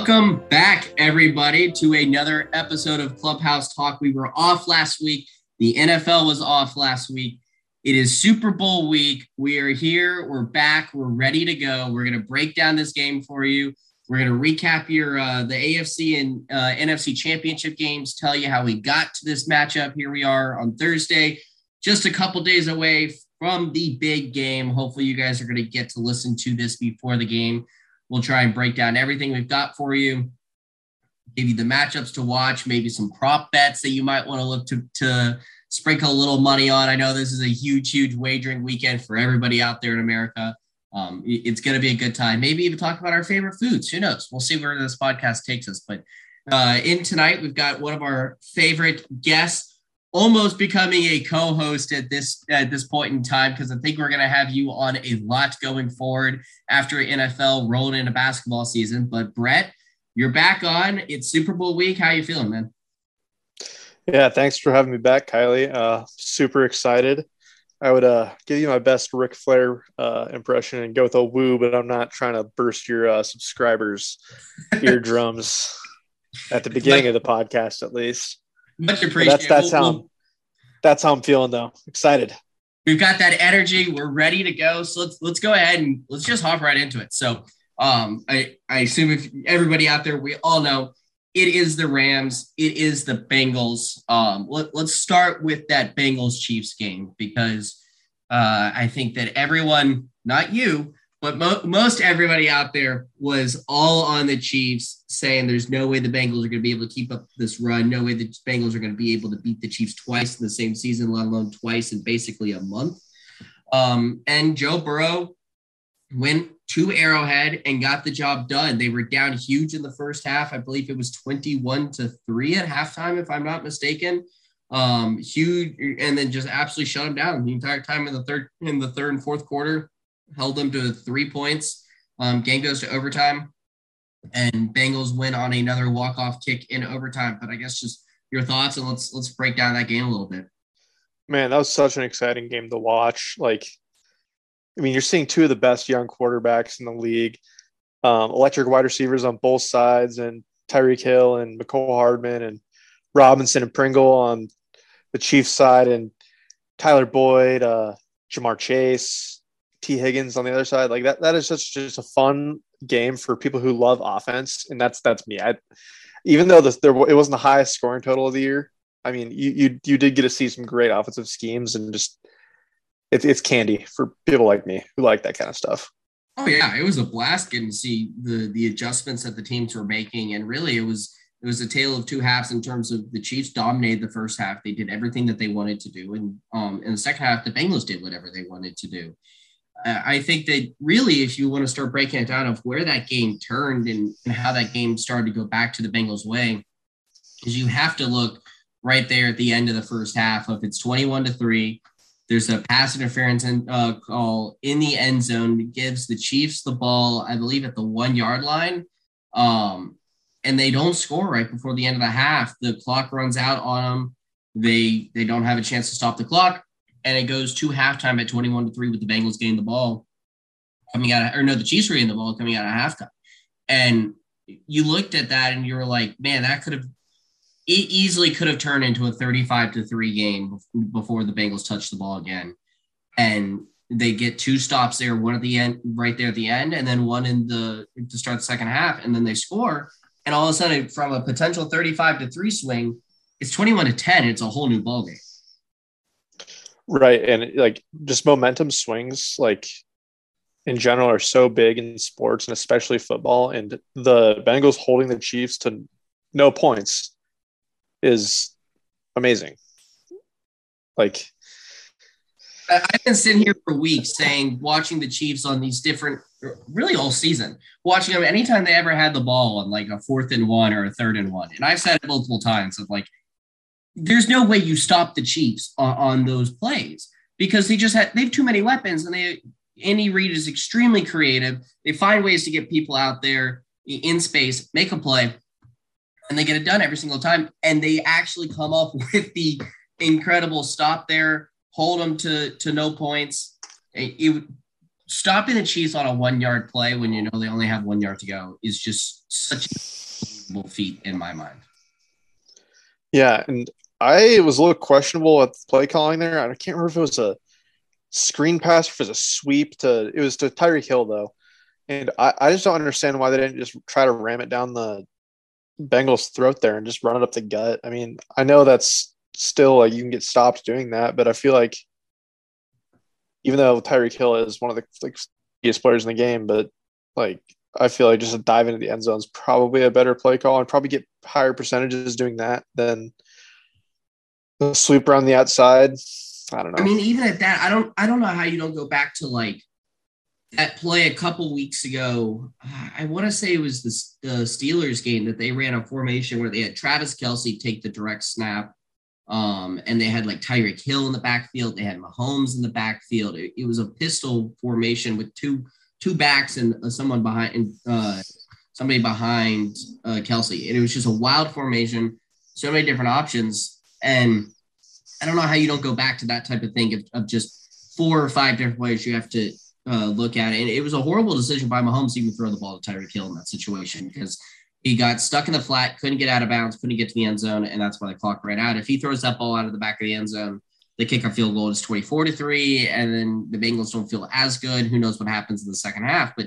Welcome back, everybody, to another episode of Clubhouse Talk. We were off last week. The NFL was off last week. It is Super Bowl week. We are here. We're back. We're ready to go. We're going to break down this game for you. We're going to recap your uh, the AFC and uh, NFC championship games. Tell you how we got to this matchup. Here we are on Thursday, just a couple days away from the big game. Hopefully, you guys are going to get to listen to this before the game. We'll try and break down everything we've got for you, give you the matchups to watch, maybe some prop bets that you might want to look to, to sprinkle a little money on. I know this is a huge, huge wagering weekend for everybody out there in America. Um, it's going to be a good time. Maybe even talk about our favorite foods. Who knows? We'll see where this podcast takes us. But uh, in tonight, we've got one of our favorite guests almost becoming a co-host at this at this point in time because I think we're going to have you on a lot going forward after NFL rolling into basketball season. But Brett, you're back on. It's Super Bowl week. How you feeling, man? Yeah, thanks for having me back, Kylie. Uh, super excited. I would uh, give you my best Ric Flair uh, impression and go with a woo, but I'm not trying to burst your uh, subscribers' eardrums at the beginning of the podcast, at least. Much appreciated. That's that's we'll, how we'll, that's how I'm feeling though. Excited. We've got that energy. We're ready to go. So let's let's go ahead and let's just hop right into it. So um, I I assume if everybody out there, we all know it is the Rams. It is the Bengals. Um, let, let's start with that Bengals Chiefs game because uh, I think that everyone, not you, but mo- most everybody out there was all on the Chiefs, saying there's no way the Bengals are going to be able to keep up this run. No way the Bengals are going to be able to beat the Chiefs twice in the same season, let alone twice in basically a month. Um, and Joe Burrow went to Arrowhead and got the job done. They were down huge in the first half. I believe it was 21 to 3 at halftime, if I'm not mistaken. Um, huge, and then just absolutely shut them down the entire time in the third in the third and fourth quarter held them to three points. Um, game goes to overtime, and Bengals win on another walk off kick in overtime. But I guess just your thoughts and let's let's break down that game a little bit. Man, that was such an exciting game to watch. Like, I mean, you're seeing two of the best young quarterbacks in the league, um, electric wide receivers on both sides, and Tyreek Hill and Mecole Hardman and Robinson and Pringle on the Chiefs side, and Tyler Boyd, uh, Ja'Marr Chase, Tee Higgins on the other side. Like that, that is just just a fun game for people who love offense, and that's that's me. I, even though this, there it wasn't the highest scoring total of the year. I mean, you you you did get to see some great offensive schemes, and just it's it's candy for people like me who like that kind of stuff. Oh yeah, it was a blast getting to see the the adjustments that the teams were making, and really it was it was a tale of two halves in terms of the Chiefs dominated the first half. They did everything that they wanted to do, and um, in the second half, the Bengals did whatever they wanted to do. I think that really, if you want to start breaking it down of where that game turned and, and how that game started to go back to the Bengals' way, is you have to look right there at the end of the first half. If it's 21 to 3, there's a pass interference in, uh, call in the end zone that gives the Chiefs the ball, I believe, at the one yard line. Um, and they don't score right before the end of the half. The clock runs out on them. They they don't have a chance to stop the clock and it goes to halftime at 21 to 3 with the Bengals getting the ball coming out of, or no, the Chiefs were getting the ball coming out of halftime. And you looked at that and you were like, man, that could have it easily could have turned into a 35 to 3 game before the Bengals touched the ball again. And they get two stops there, one at the end, right there at the end, and then one in the to start the second half, and then they score. And all of a sudden, from a potential 35 to 3 swing, it's 21 to 10. It's a whole new ball game. Right. And like just momentum swings, like in general, are so big in sports and especially football. And the Bengals holding the Chiefs to no points is amazing. Like, I've been sitting here for weeks saying, watching the Chiefs on these different, really all season, watching them anytime they ever had the ball on like a fourth and one or a third and one. And I've said it multiple times of like, there's no way you stop the Chiefs on, on those plays because they just have they have too many weapons and they Andy Reid is extremely creative. They find ways to get people out there in space, make a play, and they get it done every single time. And they actually come up with the incredible stop there, hold them to to no points. It, it, stopping the Chiefs on a one yard play when you know they only have one yard to go is just such a feat in my mind. Yeah, and I was a little questionable at the play calling there. I can't remember if it was a screen pass if it was a sweep to it was to Tyreek Hill though. And I, I just don't understand why they didn't just try to ram it down the Bengals throat there and just run it up the gut. I mean, I know that's still like you can get stopped doing that, but I feel like even though Tyreek Hill is one of the biggest players in the game, but like I feel like just a dive into the end zone is probably a better play call and probably get higher percentages doing that than the sweep around the outside. I don't know. I mean, even at that, I don't I don't know how you don't go back to like that play a couple weeks ago. I want to say it was the, the Steelers game that they ran a formation where they had Travis Kelce take the direct snap. Um, and they had like Tyreek Hill in the backfield. They had Mahomes in the backfield. It, it was a pistol formation with two two backs and uh, someone behind and uh, somebody behind uh, Kelce. And it was just a wild formation. So many different options. And I don't know how you don't go back to that type of thing of, of just four or five different ways you have to uh, look at it. And it was a horrible decision by Mahomes to even throw the ball to Tyreek Hill in that situation because he got stuck in the flat, couldn't get out of bounds, couldn't get to the end zone, and that's why the clock ran out. If he throws that ball out of the back of the end zone, the kickoff field goal is 24 to 3, and then the Bengals don't feel as good. Who knows what happens in the second half? But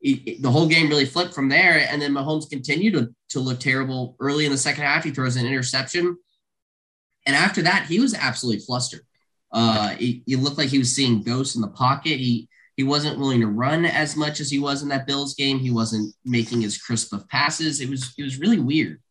it, it, the whole game really flipped from there. And then Mahomes continued to, to look terrible early in the second half. He throws an interception. And after that, he was absolutely flustered. Uh, he, he looked like he was seeing ghosts in the pocket. He he wasn't willing to run as much as he was in that Bills game. He wasn't making as crisp of passes. It was it was really weird.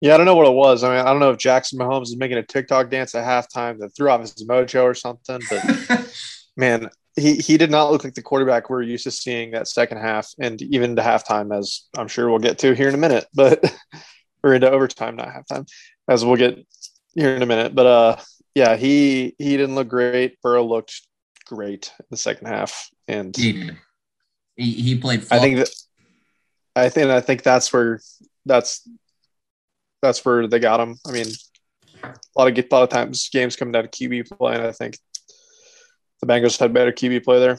Yeah, I don't know what it was. I mean, I don't know if Jackson Mahomes is making a TikTok dance at halftime that threw off his mojo or something, but man, he, he did not look like the quarterback we're used to seeing that second half and even to halftime, as I'm sure we'll get to here in a minute, but we're into overtime, not halftime, as we'll get here in a minute. But uh, yeah, he he didn't look great. Burrow looked great in the second half, and he did. He, he played. I think that. I think I think that's where that's that's where they got him. I mean, a lot of a lot of times games come down to QB play, and I think the Bengals had better QB play there.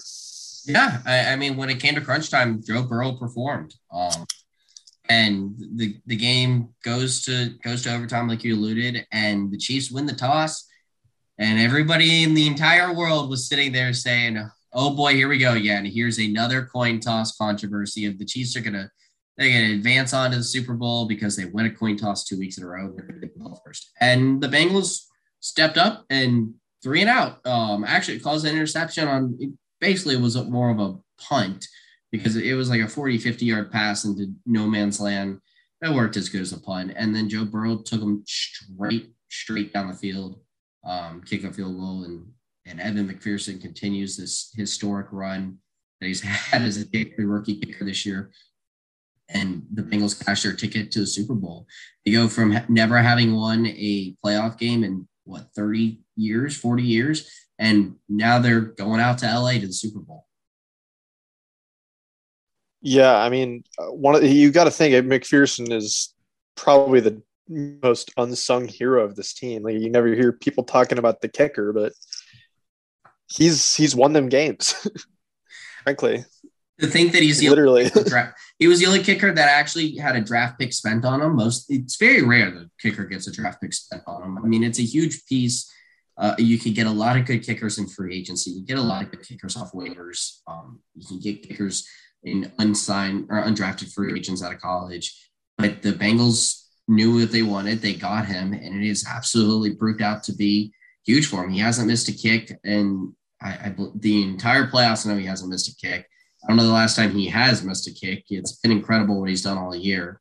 Yeah, I, I mean, when it came to crunch time, Joe Burrow performed, um, and the the game goes to goes to overtime, like you alluded, and the Chiefs win the toss, and everybody in the entire world was sitting there saying, "Oh boy, here we go again. Here's another coin toss controversy of the Chiefs are gonna." They're going to advance on to the Super Bowl because they win a coin toss two weeks in a row. They're to the first. And the Bengals stepped up and three and out. Um, actually, it caused an interception on basically it was more of a punt because it was like a 40, 50 yard pass into no man's land. That worked as good as a punt. And then Joe Burrow took him straight, straight down the field, um, kick a field goal. And, and Evan McPherson continues this historic run that he's had as a rookie kicker this year. And the Bengals cash their ticket to the Super Bowl. They go from never having won a playoff game in what 30 years, 40 years, and now they're going out to LA to the Super Bowl. Yeah, I mean, uh, one of the, you got to think McPherson is probably the most unsung hero of this team. Like you never hear people talking about the kicker, but he's he's won them games. Frankly, to think that he's the literally draft, he was the only kicker that actually had a draft pick spent on him. Most it's very rare the kicker gets a draft pick spent on him. I mean, it's a huge piece. Uh, you can get a lot of good kickers in free agency. You get a lot of good kickers off waivers. Um, you can get kickers in unsigned or undrafted free agents out of college. But the Bengals knew what they wanted. They got him, and it is absolutely proved out to be huge for him. He hasn't missed a kick, and I, I the entire playoffs. I know he hasn't missed a kick. I don't know the last time he has missed a kick. It's been incredible what he's done all year.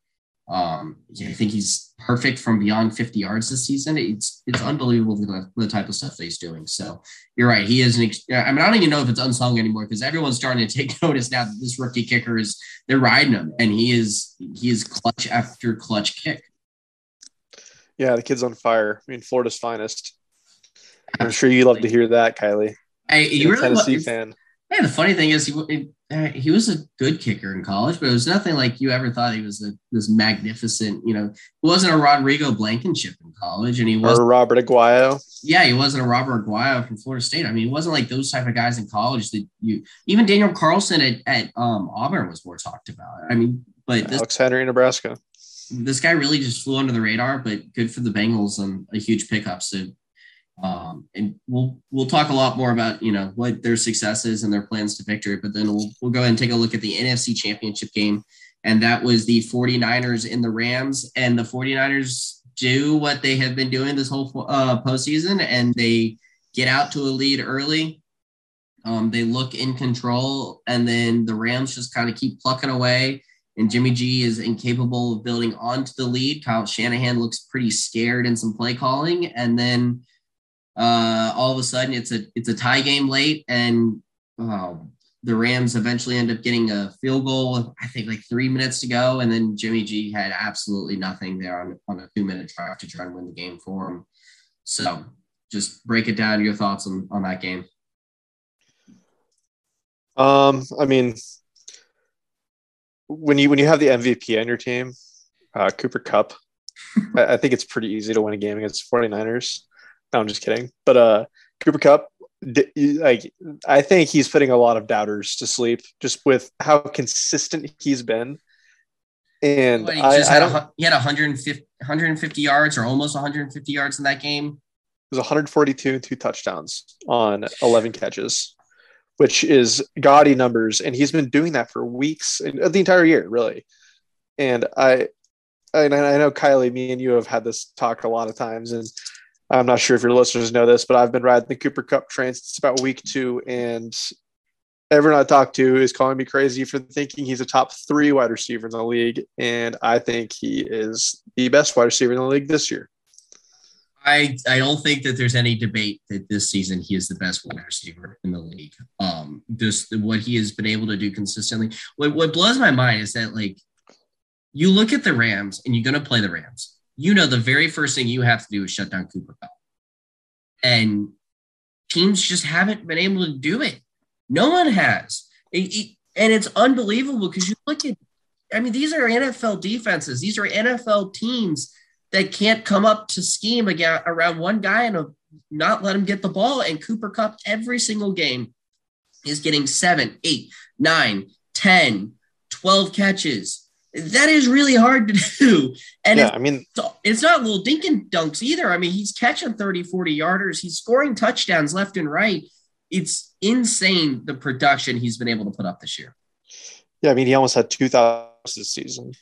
Um, I think he's perfect from beyond 50 yards this season. It's it's unbelievable the, the type of stuff that he's doing. So you're right. He is an. Ex- I mean, I don't even know if it's unsung anymore because everyone's starting to take notice now that this rookie kicker is they're riding him, and he is he is clutch after clutch kick. Yeah, the kid's on fire. I mean, Florida's finest. I'm sure you love to hear that, Kylie. Hey, you really Tennessee fan. Yeah, the funny thing is, he, he was a good kicker in college, but it was nothing like you ever thought he was a, this magnificent. You know, he wasn't a Rodrigo Blankenship in college, and he was or Robert Aguayo. Yeah, he wasn't a Robert Aguayo from Florida State. I mean, he wasn't like those type of guys in college that you even Daniel Carlson at, at um, Auburn was more talked about. I mean, but this, Alex Henery, Nebraska. This guy really just flew under the radar, but good for the Bengals and a huge pickup. So um, and we'll we'll talk a lot more about you know what their successes and their plans to victory, but then we'll we'll go ahead and take a look at the NFC Championship game. And that was the 49ers in the Rams. And the 49ers do what they have been doing this whole uh, postseason, and they get out to a lead early. Um, they look in control, and then the Rams just kind of keep plucking away. And Jimmy G is incapable of building onto the lead. Kyle Shanahan looks pretty scared in some play calling, and then uh, all of a sudden it's a it's a tie game late, and uh, the Rams eventually end up getting a field goal I think like three minutes to go, and then Jimmy G had absolutely nothing there on, on a two minute drive to try and win the game for him. So just break it down. Your thoughts on, on that game? Um, I mean, when you when you have the MVP on your team, uh, Cooper Kupp, I, I, think it's pretty easy to win a game against 49ers. No, I'm just kidding. But uh, Cooper Kupp, like I think he's putting a lot of doubters to sleep just with how consistent he's been. And he, I, had a, he had 150, 150 yards or almost 150 yards in that game. It was 142 and two touchdowns on 11 catches, which is gaudy numbers. And he's been doing that for weeks and the entire year, really. And I, and I know Kylie, me and you have had this talk a lot of times, and I'm not sure if your listeners know this, but I've been riding the Cooper Kupp train since about week two, and everyone I talk to is calling me crazy for thinking he's a top three wide receiver in the league, and I think he is the best wide receiver in the league this year. I I don't think that there's any debate that this season he is the best wide receiver in the league. Um, just what he has been able to do consistently. What what blows my mind is that like you look at the Rams and you're going to play the Rams you know the very first thing you have to do is shut down Cooper Kupp. And teams just haven't been able to do it. No one has. It, it, and it's unbelievable because you look at, I mean, these are NFL defenses. These are NFL teams that can't come up to scheme again around one guy and uh, not let him get the ball. And Cooper Kupp, every single game is getting seven, eight, nine, 10, 12 catches that is really hard to do. And yeah, I mean, it's not little dinkin dunks either. I mean, he's catching 30, 40 yarders. He's scoring touchdowns left and right. It's insane the production he's been able to put up this year. Yeah, I mean, he almost had 2,000 this season.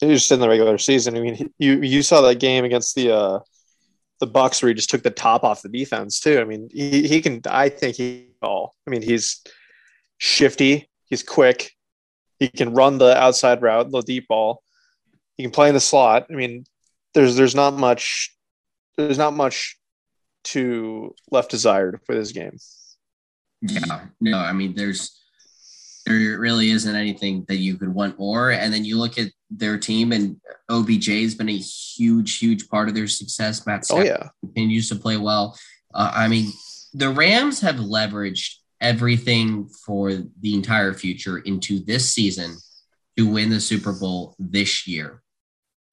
Just in the regular season. I mean, you you saw that game against the uh, the Bucs where he just took the top off the defense too. I mean, he, he can. I think he all. I mean, he's shifty. He's quick. He can run the outside route, the deep ball. He can play in the slot. I mean, there's there's not much there's not much to left desired for this game. Yeah, no, I mean, there's there really isn't anything that you could want more. And then you look at their team, and OBJ has been a huge, huge part of their success. Matt Stafford oh yeah, continues to play well. Uh, I mean, the Rams have leveraged everything for the entire future into this season to win the Super Bowl this year.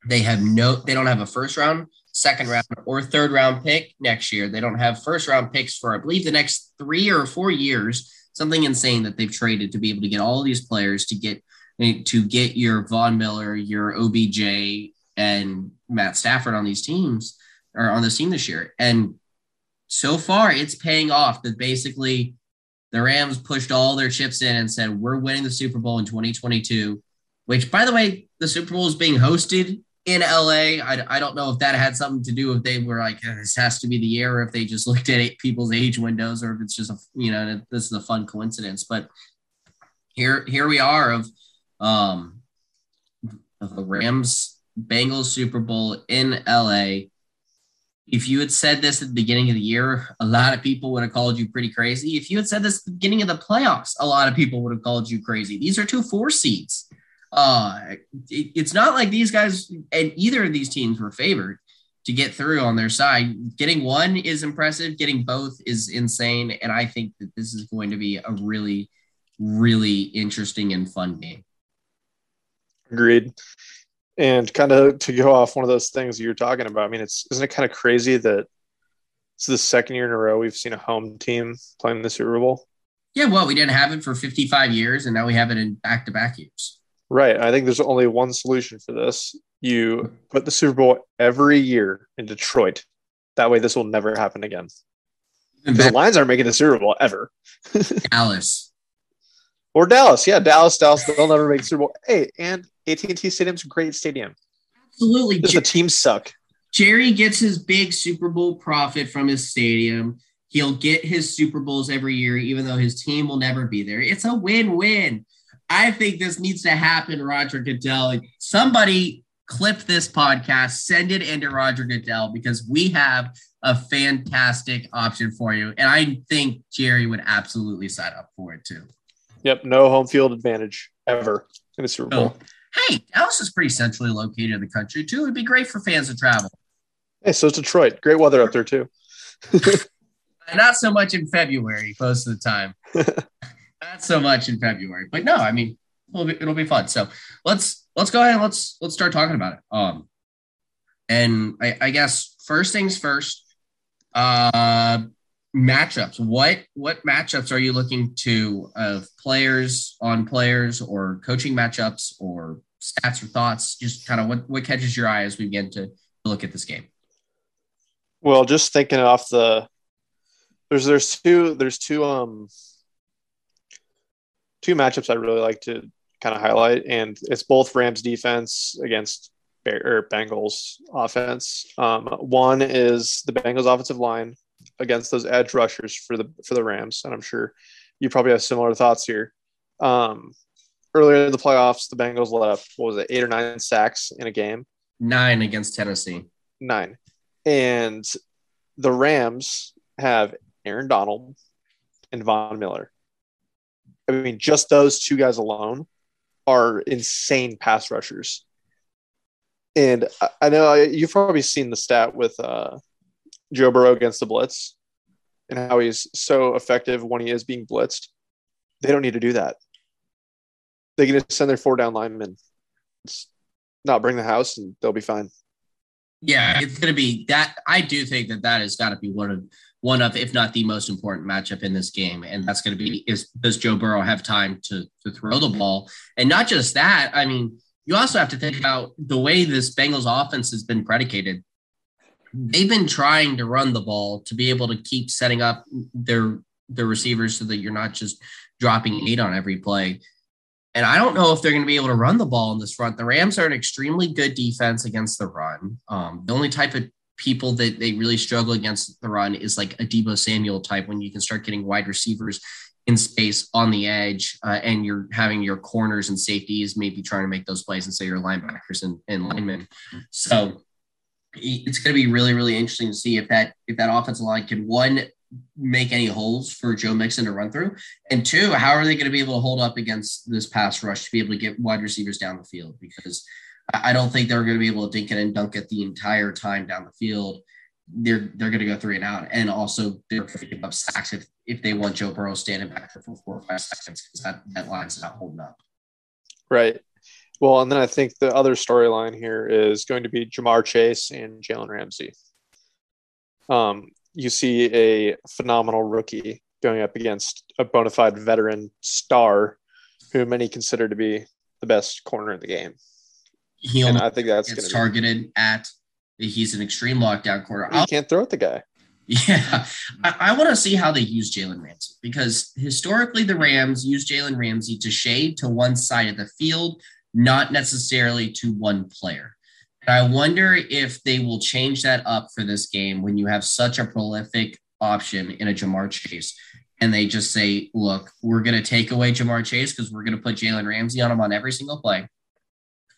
They have no, they don't have a first round, second round, or third round pick next year. They don't have first round picks for, I believe, the next three or four years. Something insane that they've traded to be able to get all these players to get to get your Von Miller, your OBJ, and Matt Stafford on these teams or on this team this year. And so far, it's paying off. That basically the Rams pushed all their chips in and said, We're winning the Super Bowl in 2022, which, by the way, the Super Bowl is being hosted in LA. I, I don't know if that had something to do if they were like, This has to be the year, or if they just looked at people's age windows, or if it's just a, you know, this is a fun coincidence. But here, here we are of, um, of the Rams Bengals Super Bowl in LA if you had said this at the beginning of the year, a lot of people would have called you pretty crazy. If you had said this at the beginning of the playoffs, a lot of people would have called you crazy. These are two four seeds. Uh, it, it's not like these guys and either of these teams were favored to get through on their side. Getting one is impressive. Getting both is insane. And I think that this is going to be a really, really interesting and fun game. Agreed. And kind of to go off one of those things you're talking about, I mean, it's isn't it kind of crazy that it's the second year in a row we've seen a home team playing the Super Bowl? Yeah, well, we didn't have it for 55 years, and now we have it in back to back years. Right. I think there's only one solution for this. You put the Super Bowl every year in Detroit. That way, this will never happen again. The Lions aren't making the Super Bowl ever. Dallas. Or Dallas. Yeah, Dallas, Dallas. They'll never make Super Bowl. Hey, and AT&T Stadium's a great stadium. Absolutely. The teams suck. Jerry gets his big Super Bowl profit from his stadium. He'll get his Super Bowls every year, even though his team will never be there. It's a win-win. I think this needs to happen, Roger Goodell. Somebody clip this podcast, send it into Roger Goodell because we have a fantastic option for you. And I think Jerry would absolutely sign up for it too. Yep, no home field advantage ever in the Super Bowl. Hey, Dallas is pretty centrally located in the country too. It'd be great for fans to travel. Hey, so it's Detroit. Great weather up there too. Not so much in February, most of the time. Not so much in February, but no, I mean, it'll be, it'll be fun. So let's let's go ahead and let's let's start talking about it. Um, and I, I guess first things first, uh, matchups. What what matchups are you looking to of players on players or coaching matchups or stats or thoughts? Just kind of what what catches your eye as we begin to look at this game. Well, just thinking off the there's there's two there's two um two matchups I really like to kind of highlight, and it's both Rams defense against or Bengals offense. Um, one is the Bengals offensive line against those edge rushers for the for the Rams, and I'm sure you probably have similar thoughts here. Um, earlier in the playoffs, the Bengals let up what was it, eight or nine sacks in a game? Nine against Tennessee. Nine, and the Rams have Aaron Donald and Von Miller. I mean, just those two guys alone are insane pass rushers. And I know you've probably seen the stat with uh, Joe Burrow against the blitz and how he's so effective when he is being blitzed. They don't need to do that. They can just send their four down linemen, not bring the house, and they'll be fine. Yeah, it's going to be that. I do think that that has got to be one of one of, if not the most important matchup in this game. And that's going to be is does Joe Burrow have time to, to throw the ball? And not just that, I mean, you also have to think about the way this Bengals offense has been predicated. They've been trying to run the ball to be able to keep setting up their their receivers so that you're not just dropping eight on every play. And I don't know if they're going to be able to run the ball in this front. The Rams are an extremely good defense against the run. Um, the only type of people that they really struggle against the run is like a Deebo Samuel type when you can start getting wide receivers in space on the edge uh, and you're having your corners and safeties maybe trying to make those plays and say your linebackers and, and linemen. So it's going to be really, really interesting to see if that if that offensive line can one make any holes for Joe Mixon to run through, and two, how are they going to be able to hold up against this pass rush to be able to get wide receivers down the field because I don't think they're going to be able to dink it and dunk it the entire time down the field. They're they're going to go three and out, and also they're going to give up sacks if, if they want Joe Burrow standing back for four or five seconds because that, that line's not holding up. Right. Well, and then I think the other storyline here is going to be Ja'Marr Chase and Jalen Ramsey. Um, you see a phenomenal rookie going up against a bona fide veteran star who many consider to be the best corner in the game he and I think that's gets targeted be... at. He's an extreme lockdown corner. I can't throw at the guy. Yeah, I, I want to see how they use Jalen Ramsey because historically the Rams use Jalen Ramsey to shade to one side of the field, not necessarily to one player. And I wonder if they will change that up for this game when you have such a prolific option in a Ja'Marr Chase. And they just say, look, we're going to take away Ja'Marr Chase because we're going to put Jalen Ramsey on him on every single play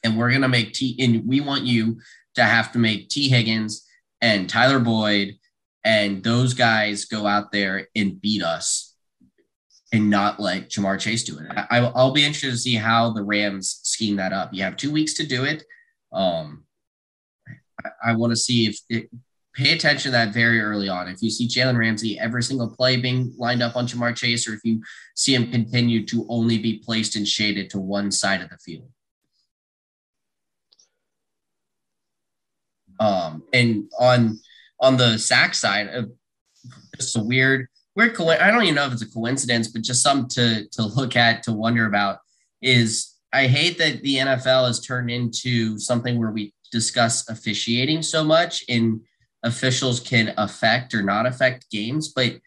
and we're gonna make T and we want you to have to make Tee Higgins and Tyler Boyd and those guys go out there and beat us and not let Ja'Marr Chase do it. I, will be interested to see how the Rams scheme that up. You have two weeks to do it. Um, I, I want to see if it, pay attention to that very early on. If you see Jalen Ramsey every single play being lined up on Ja'Marr Chase, or if you see him continue to only be placed and shaded to one side of the field. Um, and on on the sack side, uh, just a weird, weird. Co- I don't even know if it's a coincidence, but just something to to look at to wonder about is I hate that the NFL has turned into something where we discuss officiating so much and officials can affect or not affect games, but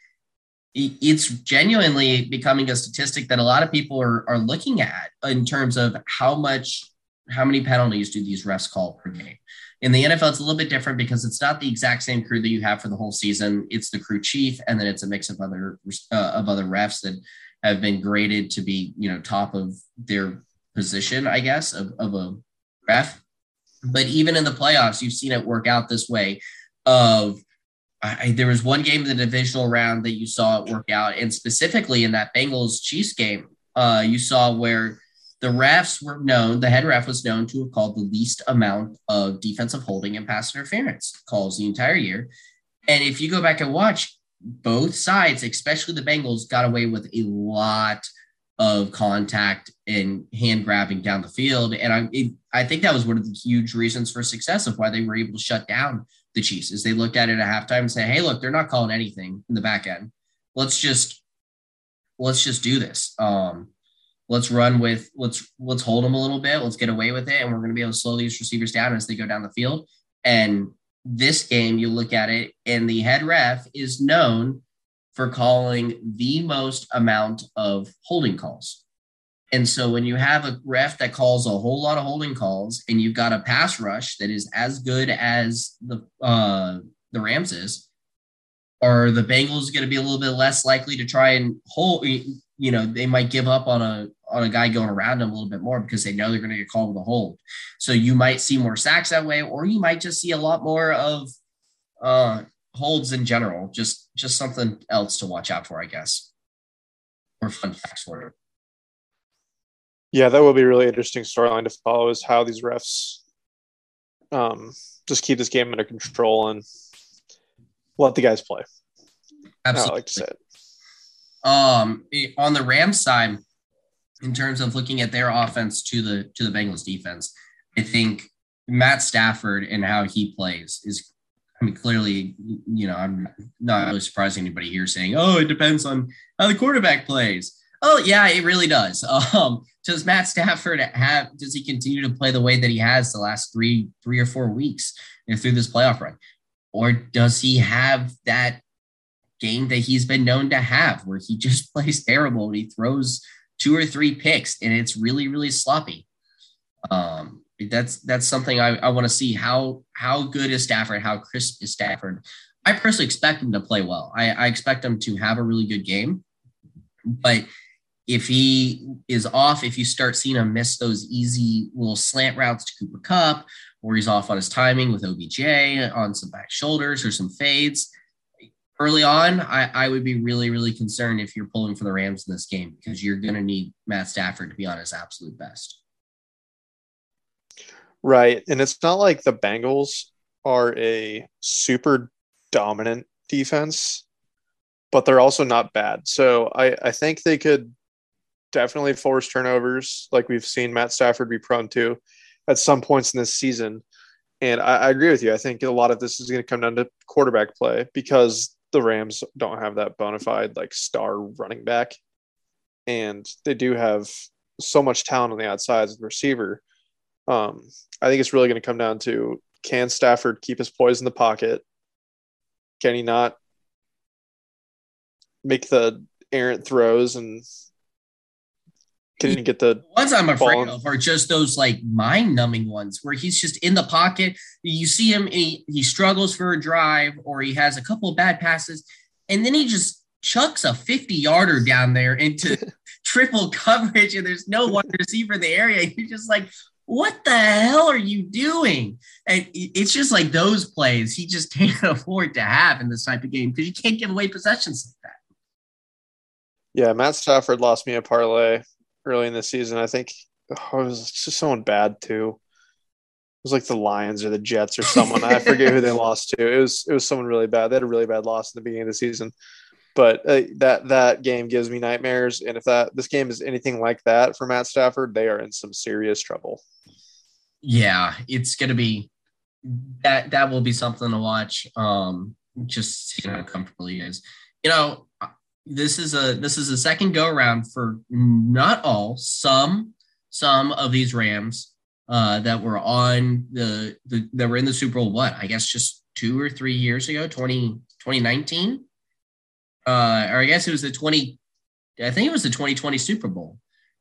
it's genuinely becoming a statistic that a lot of people are, are looking at in terms of how much how many penalties do these refs call per game in the NFL, it's a little bit different because it's not the exact same crew that you have for the whole season. It's the crew chief, and then it's a mix of other uh, of other refs that have been graded to be, you know, top of their position, I guess, of, of a ref. But even in the playoffs, you've seen it work out this way. Of I, there was one game in the divisional round that you saw it work out, and specifically in that Bengals Chiefs game, uh, you saw where the refs were known, the head ref was known to have called the least amount of defensive holding and pass interference calls the entire year. And if you go back and watch, both sides, especially the Bengals, got away with a lot of contact and hand grabbing down the field. And I, it, I think that was one of the huge reasons for success of why they were able to shut down the Chiefs. Is they looked at it at halftime and say, "Hey, look, they're not calling anything in the back end. Let's just let's just do this." Um, let's run with let's let's hold them a little bit let's get away with it and we're going to be able to slow these receivers down as they go down the field and this game you look at it and the head ref is known for calling the most amount of holding calls and so when you have a ref that calls a whole lot of holding calls and you've got a pass rush that is as good as the uh the rams is are the bengals going to be a little bit less likely to try and hold you know they might give up on a on a guy going around him a little bit more because they know they're going to get called with a hold. So you might see more sacks that way, or you might just see a lot more of uh, holds in general. Just just something else to watch out for, I guess, or fun facts for you. Yeah, that will be a really interesting storyline to follow. Is how these refs um, just keep this game under control and let the guys play. Absolutely. I like to say it. Um, on the Rams side, in terms of looking at their offense to the to the Bengals defense, I think Matt Stafford and how he plays is I mean, clearly, you know, I'm not really surprised anybody here saying, "Oh, it depends on how the quarterback plays." Oh, yeah, it really does. Um, does Matt Stafford have? Does he continue to play the way that he has the last three, three or four weeks through this playoff run, or does he have that game that he's been known to have, where he just plays terrible and he throws two or three picks and it's really really sloppy. Um, that's that's something I, I want to see how how good is Stafford, how crisp is Stafford. I personally expect him to play well. I, I expect him to have a really good game, but if he is off, if you start seeing him miss those easy little slant routes to Cooper Kupp, or he's off on his timing with OBJ on some back shoulders or some fades, early on, I, I would be really, really concerned if you're pulling for the Rams in this game because you're going to need Matt Stafford to be on his absolute best. Right. And it's not like the Bengals are a super dominant defense, but they're also not bad. So I, I think they could definitely force turnovers like we've seen Matt Stafford be prone to at some points in this season. And I, I agree with you. I think a lot of this is going to come down to quarterback play because the Rams don't have that bona fide like star running back, and they do have so much talent on the outsides of the receiver. Um, I think it's really going to come down to can Stafford keep his poise in the pocket? Can he not make the errant throws and can he get the ones I'm afraid of are just those like mind numbing ones where he's just in the pocket. You see him, he, he struggles for a drive or he has a couple of bad passes, and then he just chucks a 50 yarder down there into triple coverage, and there's no one receiver in the area. You're just like, what the hell are you doing? And it's just like those plays he just can't afford to have in this type of game because you can't give away possessions like that. Yeah, Matt Stafford lost me a parlay early in the season. I think oh, it was just someone bad too. It was like the Lions or the Jets or someone. I forget who they lost to. It was it was someone really bad. They had a really bad loss in the beginning of the season. But uh, that that game gives me nightmares. And if that this game is anything like that for Matt Stafford, they are in some serious trouble. Yeah, it's gonna be that that will be something to watch. Um, just you know, comfortably is. You know, this is a this is a second go around for not all, some some of these Rams uh, that were on the, the that were in the Super Bowl. What I guess just two or three years ago, 20, 2019, uh, or I guess it was the twenty. I think it was the 2020 Super Bowl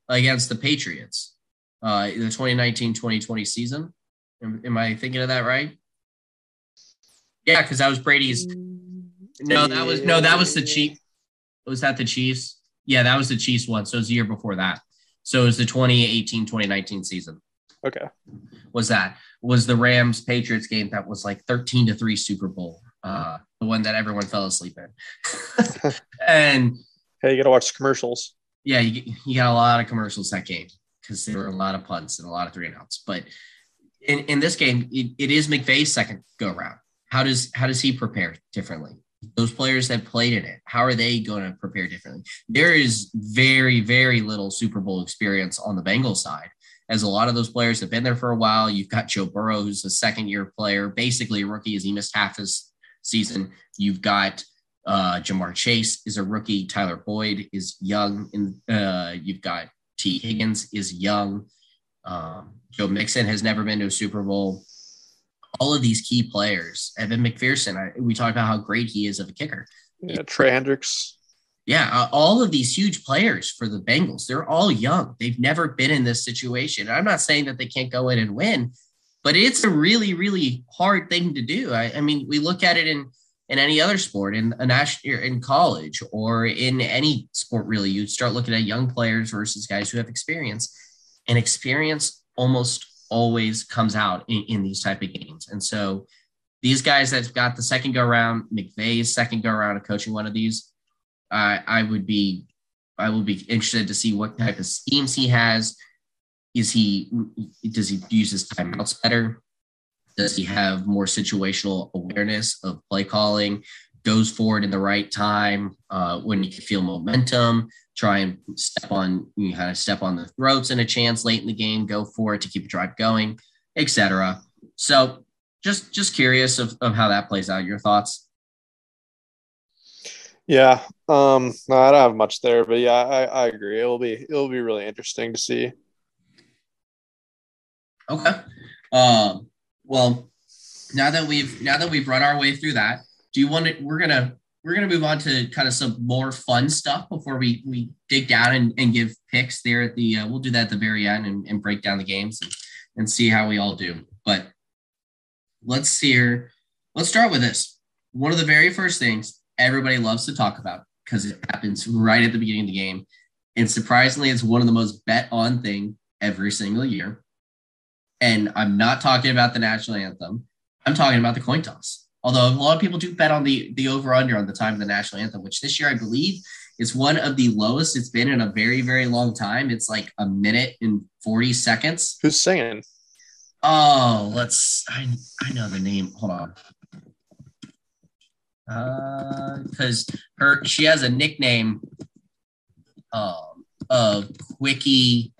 against the Patriots, uh, the 2019-2020 season. Am, am I thinking of that right? Yeah, because that was Brady's. No, that was no, that was the Chief. Was that the Chiefs? Yeah, that was the Chiefs one. So it was the year before that. So it was the 2018-2019 season. Okay. Was that was the Rams Patriots game that was like 13 to 3 Super Bowl. Uh the one that everyone fell asleep in. and hey, you got to watch commercials. Yeah, you, you got a lot of commercials that game because there were a lot of punts and a lot of three and outs. But in, in this game, it, it is McVay's second go around. How does how does he prepare differently? Those players that played in it, how are they going to prepare differently? There is very very little Super Bowl experience on the Bengals side, as a lot of those players have been there for a while. You've got Joe Burrow, who's a second year player, basically a rookie, as he missed half his season. You've got uh, Ja'Marr Chase is a rookie. Tyler Boyd is young, and uh, you've got Tee Higgins is young. Um, Joe Mixon has never been to a Super Bowl. All of these key players, Evan McPherson, I, we talked about how great he is of a kicker. Yeah, Trey Hendricks. Yeah, uh, all of these huge players for the Bengals, they're all young. They've never been in this situation. I'm not saying that they can't go in and win, but it's a really, really hard thing to do. I, I mean, we look at it in in any other sport, in a national, in college, or in any sport. Really, you start looking at young players versus guys who have experience, and experience almost always comes out in, in these type of games. And so, these guys that's got the second go around, McVay's second go around of coaching one of these I, I would be I will be interested to see what type of schemes he has. Is he does he use his timeouts better? Does he have more situational awareness of play calling? Goes forward in the right time uh, when you can feel momentum. Try and step on you kind of step on the throats and a chance late in the game. Go for it to keep a drive going, etc. So just just curious of, of how that plays out. Your thoughts? Yeah. Um, no, I don't have much there, but yeah, I, I agree. It'll be it'll be really interesting to see. Okay. Um, well, now that we've now that we've run our way through that, do you want to we're gonna we're gonna move on to kind of some more fun stuff before we we dig down and, and give picks there at the uh, we'll do that at the very end and, and break down the games and, and see how we all do. But let's see here. Let's start with this. One of the very first things everybody loves to talk about because it happens right at the beginning of the game. And surprisingly, it's one of the most bet on thing every single year. And I'm not talking about the national anthem. I'm talking about the coin toss. Although a lot of people do bet on the the over under on the time of the national anthem, which this year I believe is one of the lowest it's been in a very very long time. It's like a minute and 40 seconds. Who's singing? Oh, let's I I know the name. Hold on Uh, because her she has a nickname um, of Quickie.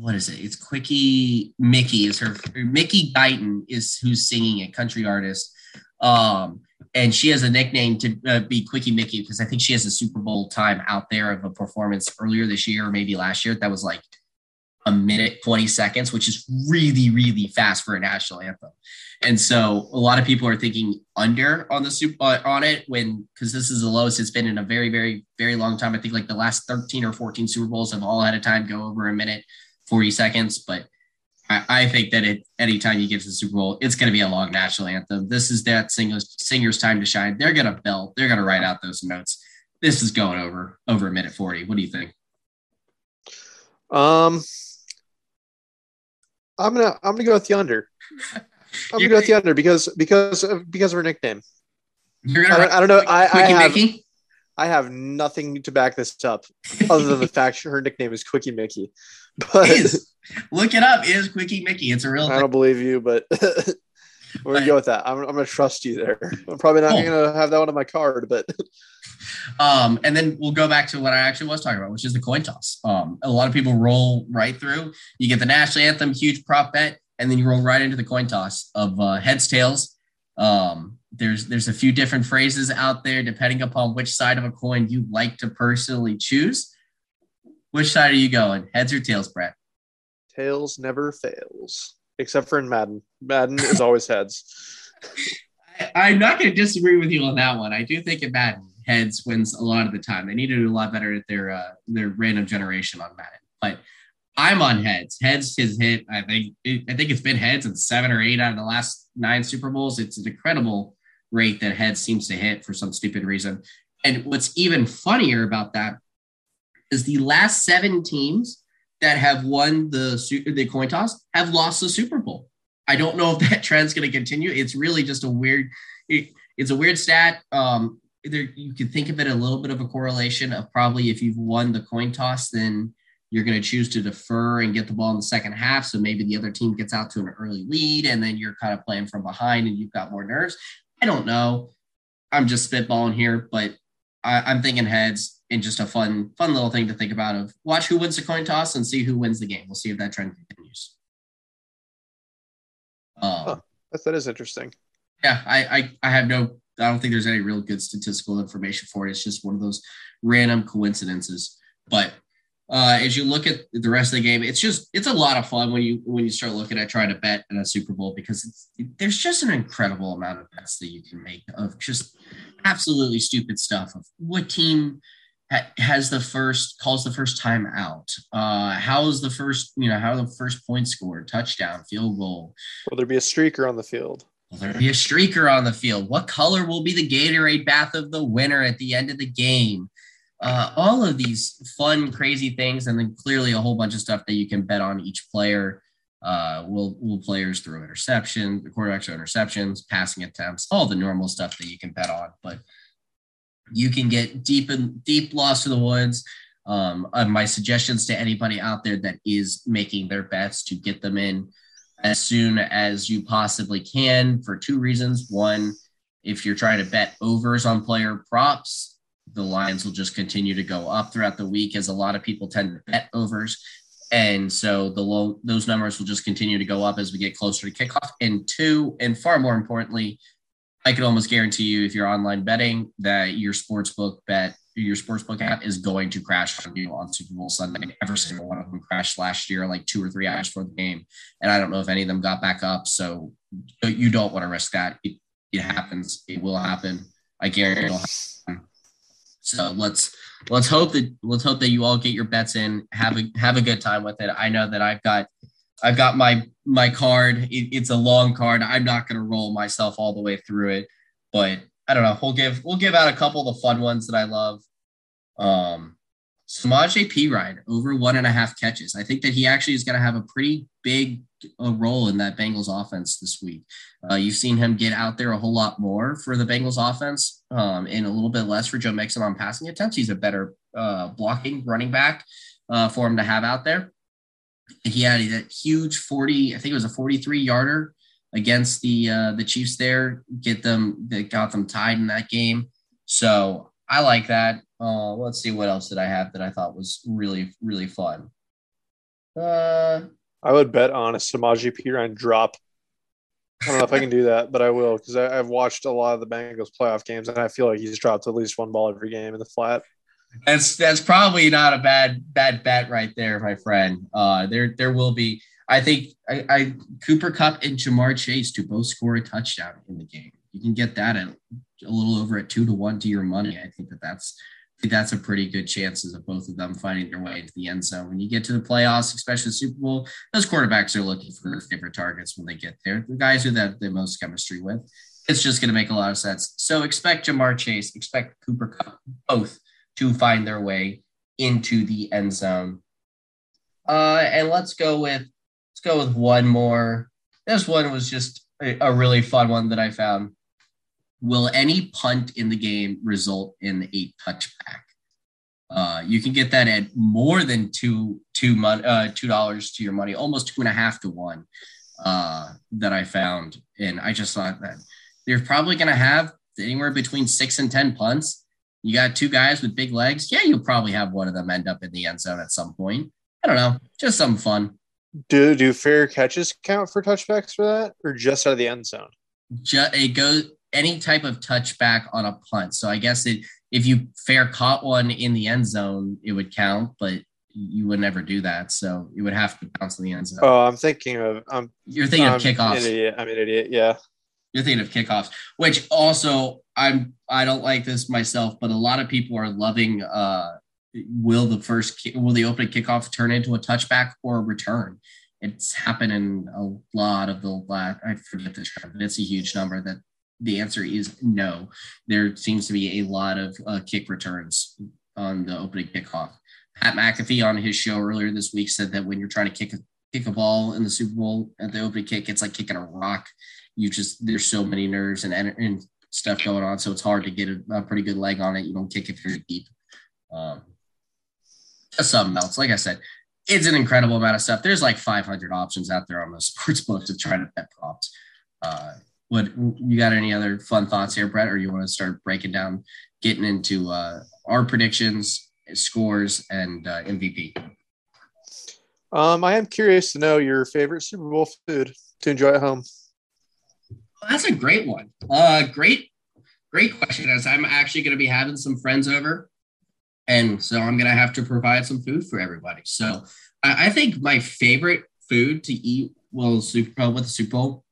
What is it? It's Quickie Mickey is her Mickey Guyton is who's singing it, country artist. Um, and she has a nickname to uh, be Quickie Mickey because I think she has a Super Bowl time out there of a performance earlier this year or maybe last year that was like a minute 20 seconds, which is really, really fast for a national anthem. And so a lot of people are thinking under on the super uh, on it when because this is the lowest it's been in a very, very, very long time. I think like the last 13 or 14 Super Bowls have all had a time go over a minute, 40 seconds. But I, I think that it anytime you get to the Super Bowl, it's going to be a long national anthem. This is that singer's singer's time to shine. They're going to belt. They're going to write out those notes. This is going over over a minute 40. What do you think? Um, I'm gonna I'm gonna go with the under. I'm gonna go with the under because because of, because of her nickname. You're gonna I, don't, I don't know. I, I have Mickey? I have nothing to back this up other than the fact her nickname is Quickie Mickey. But is. Look it up. Is Quickie Mickey. It's a real I thing. don't believe you, but we're gonna go with that. I'm, I'm gonna trust you there. I'm probably not Oh. gonna have that one on my card, but Um, and then we'll go back to what I actually was talking about, which is the coin toss. Um, a lot of people roll right through. You get the national anthem, huge prop bet, and then you roll right into the coin toss of uh, heads, tails. Um, there's there's a few different phrases out there depending upon which side of a coin you like to personally choose. Which side are you going, heads or tails, Brett? tails never fails, except for in Madden. Madden is always heads. I, I'm not going to disagree with you on that one. I do think in Madden, heads wins a lot of the time. They need to do a lot better at their uh, their random generation on Madden. But I'm on heads. Heads has hit. I think it, I think it's been heads in seven or eight out of the last nine Super Bowls. It's an incredible rate that heads seems to hit for some stupid reason. And what's even funnier about that is the last seven teams that have won the the coin toss have lost the Super Bowl. I don't know if that trend's going to continue. It's really just a weird. It, it's a weird stat. Um, there, you could think of it a little bit of a correlation of probably if you've won the coin toss, then you're going to choose to defer and get the ball in the second half. So maybe the other team gets out to an early lead, and then you're kind of playing from behind, and you've got more nerves. I don't know. I'm just spitballing here, but I, I'm thinking heads and just a fun, fun little thing to think about of watch who wins the coin toss and see who wins the game. We'll see if that trend continues. Um, Huh. That, that is interesting. yeah, I, I I have no I don't think there's any real good statistical information for it. It's just one of those random coincidences. But uh, as you look at the rest of the game, it's just it's a lot of fun when you when you start looking at trying to bet in a Super Bowl because it's there's just an incredible amount of bets that you can make of just absolutely stupid stuff of what team has the first calls the first time out uh how's the first you know how the first point scored touchdown field goal Will there be a streaker on the field? Will there be a streaker on the field? What color will be the Gatorade bath of the winner at the end of the game? Uh, all of these fun, crazy things, and then clearly a whole bunch of stuff that you can bet on each player. Uh, will will players throw interceptions, the quarterbacks throw interceptions, passing attempts, all the normal stuff that you can bet on. But you can get deep and deep lost to the woods. Um, uh, my suggestions to anybody out there that is making their bets to get them in as soon as you possibly can for two reasons. One, if you're trying to bet overs on player props, the lines will just continue to go up throughout the week as a lot of people tend to bet overs. And so the low those numbers will just continue to go up as we get closer to kickoff. And two, and far more importantly, I can almost guarantee you if you're online betting that your sportsbook bet your sportsbook app is going to crash on you on Super Bowl Sunday. Every single one of them crashed last year, like two or three hours before the game. And I don't know if any of them got back up. So you don't want to risk that. It, it happens. It will happen. I guarantee it'll happen. So let's let's hope that let's hope that you all get your bets in. Have a have a good time with it. I know that I've got I've got my my card. It, it's a long card. I'm not going to roll myself all the way through it, but I don't know. We'll give we'll give out a couple of the fun ones that I love. Um, Samaje Perine over one and a half catches. I think that he actually is going to have a pretty big uh, role in that Bengals offense this week. Uh, you've seen him get out there a whole lot more for the Bengals offense, um, and a little bit less for Joe Mixon on passing attempts. He's a better uh, blocking running back uh, for him to have out there. He had that huge 40, I think it was a 43 yarder against the uh, the Chiefs there, get them that got them tied in that game. So I like that. Uh, let's see what else did I have that I thought was really really fun. Uh, I would bet on a Samaje Perine drop. I don't know if I can do that, but I will because I've watched a lot of the Bengals playoff games, and I feel like he's dropped at least one ball every game in the flat. That's that's probably not a bad bad bet right there, my friend. Uh, there there will be. I think I, I Cooper Kupp and Ja'Marr Chase to both score a touchdown in the game. You can get that at a little over at two to one to your money. I think that that's I think that's a pretty good chances of both of them finding their way into the end zone. When you get to the playoffs, especially the Super Bowl, those quarterbacks are looking for their favorite targets when they get there. The guys who they have the most chemistry with. It's just going to make a lot of sense. So expect Ja'Marr Chase, expect Cooper Kupp, both to find their way into the end zone. Uh, and let's go with let's go with one more. This one was just a, a really fun one that I found. Will any punt in the game result in a touchback? Uh, you can get that at more than two two mon- uh, two dollars to your money, almost two and a half to one. Uh, that I found, and I just thought that they're probably going to have anywhere between six and ten punts. You got two guys with big legs. Yeah, you'll probably have one of them end up in the end zone at some point. I don't know, just some fun. Do do fair catches count for touchbacks for that, or just out of the end zone? Just it goes any type of touchback on a punt. So I guess it if you fair caught one in the end zone, it would count, but you would never do that. So you would have to bounce in the end zone. Oh, I'm thinking of I'm you're thinking I'm of kickoffs. An idiot. I'm an idiot. Yeah. You're thinking of kickoffs, which also I'm I don't like this myself, but a lot of people are loving uh will the first will the opening kickoff turn into a touchback or a return? It's happened in a lot of the last I forget term, but it's a huge number that the answer is no. There seems to be a lot of uh, kick returns on the opening kickoff. Pat McAfee on his show earlier this week said that when you're trying to kick a kick a ball in the Super Bowl at the opening kick, it's like kicking a rock. You just there's so many nerves and and stuff going on, so it's hard to get a, a pretty good leg on it. You don't kick it very deep. Um, something else. Like I said, it's an incredible amount of stuff. There's like 500 options out there on the sports book to try to bet props. Uh, what you got any other fun thoughts here, Brett, or you want to start breaking down, getting into uh, our predictions, scores, and uh, MVP? Um, I am curious to know your favorite Super Bowl food to enjoy at home. Well, that's a great one. Uh, great, great question. As I'm actually going to be having some friends over, and so I'm going to have to provide some food for everybody. So I, I think my favorite food to eat well Super Bowl with the Super Bowl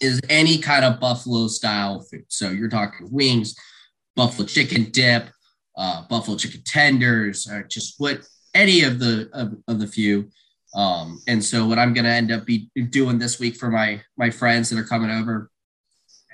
is any kind of buffalo style food. So you're talking wings, buffalo chicken dip, uh, buffalo chicken tenders, or just what any of the of, of the few. Um, and so what I'm going to end up be doing this week for my my friends that are coming over,